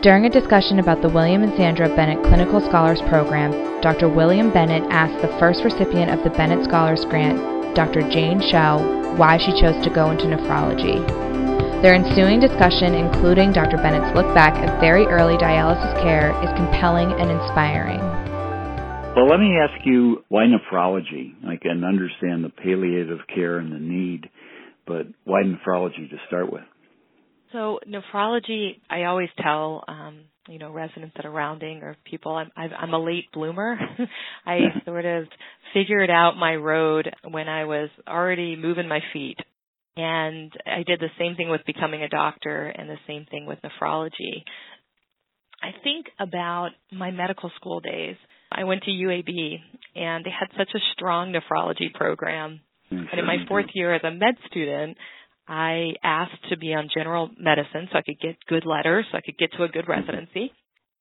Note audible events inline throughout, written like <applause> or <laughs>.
During a discussion about the William and Sandra Bennett Clinical Scholars Program, Dr. William Bennett asked the first recipient of the Bennett Scholars Grant, Dr. Jane Schell, why she chose to go into nephrology. Their ensuing discussion, including Dr. Bennett's look back at very early dialysis care, is compelling and inspiring. Well, let me ask you why nephrology? I can understand the palliative care and the need, but why nephrology to start with? So nephrology, I always tell um, you know residents that are rounding or people, I'm I'm a late bloomer. <laughs> I sort of figured out my road when I was already moving my feet. And I did the same thing with becoming a doctor and the same thing with nephrology. I think about my medical school days. I went to UAB and they had such a strong nephrology program. And in my fourth year as a med student, I asked to be on general medicine so I could get good letters, so I could get to a good mm-hmm. residency.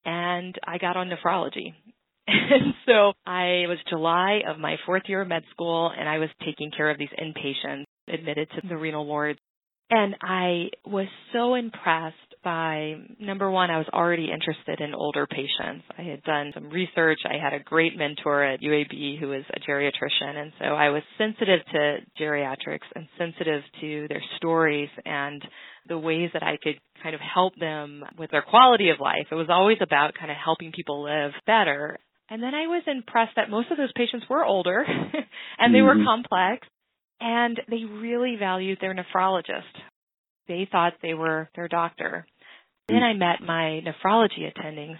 And I got on nephrology. <laughs> And so I was July of my fourth year of med school and I was taking care of these inpatients admitted to the renal wards. And I was so impressed by number one, I was already interested in older patients. I had done some research. I had a great mentor at UAB who was a geriatrician. And so I was sensitive to geriatrics and sensitive to their stories and the ways that I could kind of help them with their quality of life. It was always about kind of helping people live better. And then I was impressed that most of those patients were older <laughs> and they mm-hmm. were complex and they really valued their nephrologist. They thought they were their doctor. Then I met my nephrology attendings.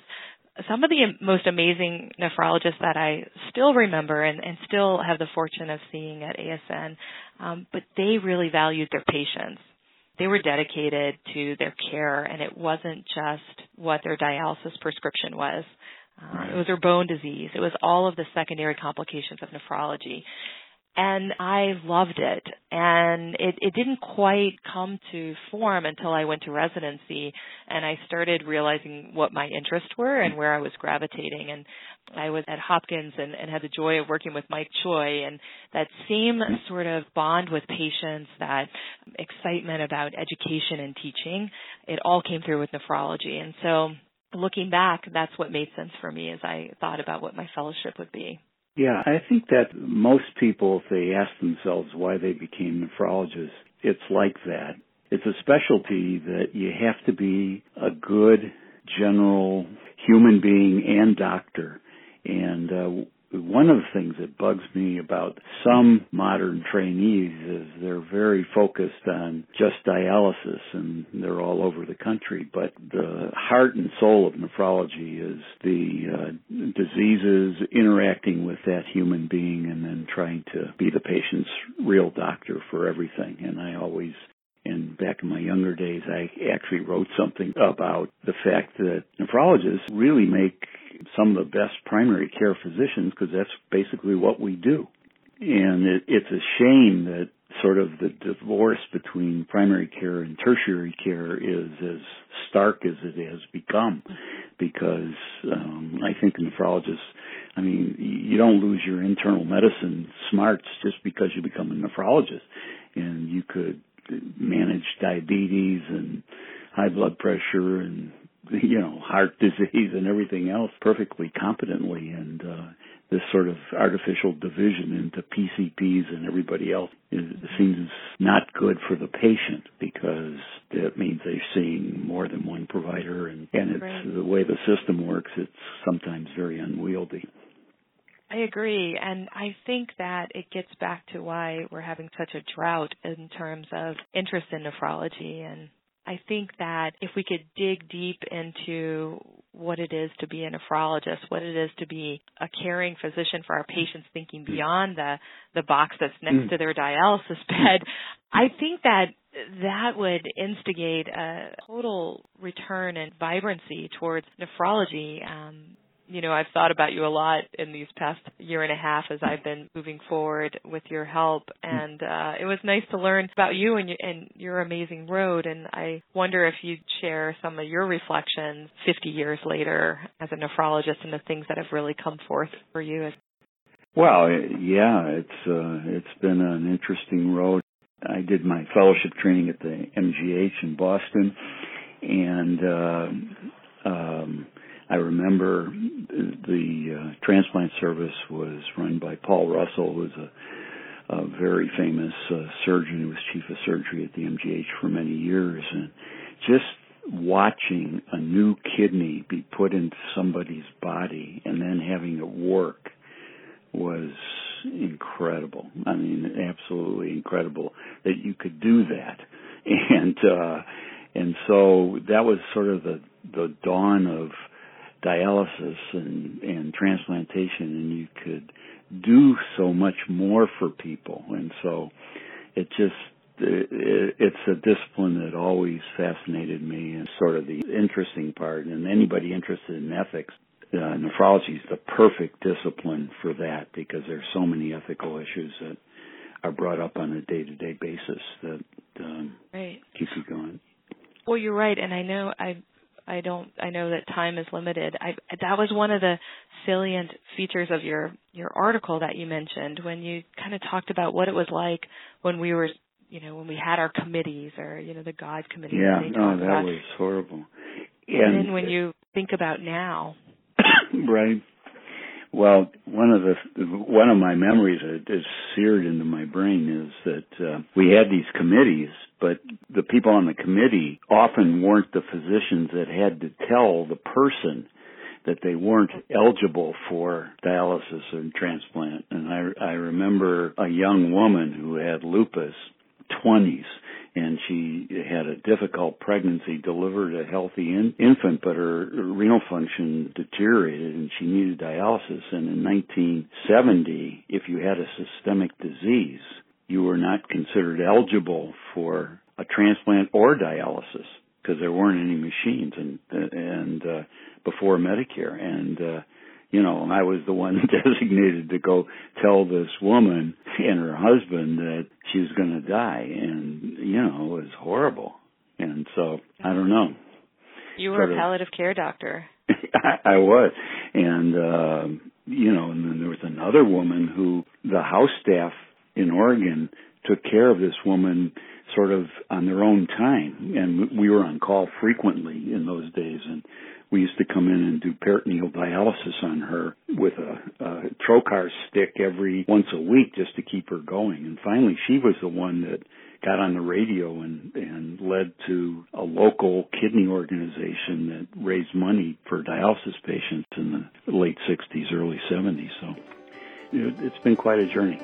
Some of the most amazing nephrologists that I still remember and, and still have the fortune of seeing at ASN, um, but they really valued their patients. They were dedicated to their care, and it wasn't just what their dialysis prescription was. Uh, it was their bone disease. It was all of the secondary complications of nephrology and I loved it. And it, it didn't quite come to form until I went to residency and I started realizing what my interests were and where I was gravitating. And I was at Hopkins and, and had the joy of working with Mike Choi and that same sort of bond with patients, that excitement about education and teaching, it all came through with nephrology. And so looking back, that's what made sense for me as I thought about what my fellowship would be. Yeah, I think that most people, if they ask themselves why they became nephrologists, it's like that. It's a specialty that you have to be a good general human being and doctor. And uh, one of the things that bugs me about some modern trainees is they're very focused on just dialysis and they're all over the country. But the heart and soul of nephrology is the uh, diseases interacting with that human being and then trying to be the patient's real doctor for everything. And I always and back in my younger days, I actually wrote something about the fact that nephrologists really make some of the best primary care physicians because that's basically what we do. And it, it's a shame that sort of the divorce between primary care and tertiary care is as stark as it has become because um, I think nephrologists, I mean, you don't lose your internal medicine smarts just because you become a nephrologist. And you could manage diabetes and high blood pressure and <laughs> you know heart disease and everything else perfectly competently and uh this sort of artificial division into PCPs and everybody else is, seems not good for the patient because it means they're seeing more than one provider and, and it's right. the way the system works it's sometimes very unwieldy. I agree. And I think that it gets back to why we're having such a drought in terms of interest in nephrology. And I think that if we could dig deep into what it is to be a nephrologist, what it is to be a caring physician for our patients, thinking beyond the, the box that's next mm. to their dialysis bed, I think that that would instigate a total return and vibrancy towards nephrology. Um, you know, I've thought about you a lot in these past year and a half as I've been moving forward with your help, and uh, it was nice to learn about you and, your, and your amazing road. And I wonder if you'd share some of your reflections 50 years later as a nephrologist and the things that have really come forth for you. Well, yeah, it's uh, it's been an interesting road. I did my fellowship training at the MGH in Boston, and uh, Um, I remember the uh, transplant service was run by Paul Russell, who was a, a very famous uh, surgeon who was chief of surgery at the MGH for many years, and just watching a new kidney be put into somebody's body and then having it work was incredible. I mean, absolutely incredible that you could do that. And uh and so that was sort of the the dawn of dialysis and and transplantation and you could do so much more for people. And so it just it's a discipline that always fascinated me and sort of the interesting part. And anybody interested in ethics, uh, nephrology is the perfect discipline for that because there's so many ethical issues that are brought up on a day-to-day basis that um, right. keep you going. Well, you're right, and I know I I don't I know that time is limited. I that was one of the salient features of your your article that you mentioned when you kind of talked about what it was like when we were you know, when we had our committees or, you know, the God committee. Yeah, no, that about. was horrible. And, and then when you think about now. <coughs> right. Well, one of the one of my memories that is seared into my brain is that uh, we had these committees, but the people on the committee often weren't the physicians that had to tell the person that they weren't eligible for dialysis and transplant. And I I remember a young woman who had lupus 20s and she had a difficult pregnancy, delivered a healthy in, infant, but her renal function deteriorated and she needed dialysis. And in 1970, if you had a systemic disease, you were not considered eligible for a transplant or dialysis because there weren't any machines and and uh, before Medicare and uh, you know, I was the one <laughs> designated to go tell this woman and her husband that she was going to die, and you know, it was horrible. And so I don't know. You were sort a palliative of, care doctor. <laughs> I, I was, and uh, you know, and then there was another woman who the house staff in Oregon took care of this woman sort of on their own time, and we were on call frequently in those days, and we used to come in and do peritoneal dialysis on her with a, a trocar stick every once a week just to keep her going. And finally, she was the one that got on the radio and and led to a local kidney organization that raised money for dialysis patients in the late 60s, early 70s. So it, it's been quite a journey.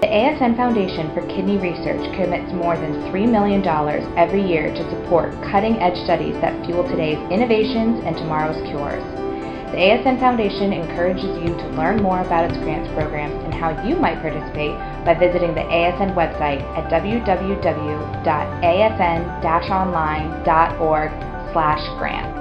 The ASN Foundation for Kidney Research commits more than $3 million every year to support cutting edge studies that fuel today's innovations and tomorrow's cures. The ASN Foundation encourages you to learn more about its grants programs and how you might participate by visiting the ASN website at www.asn-online.org/grant.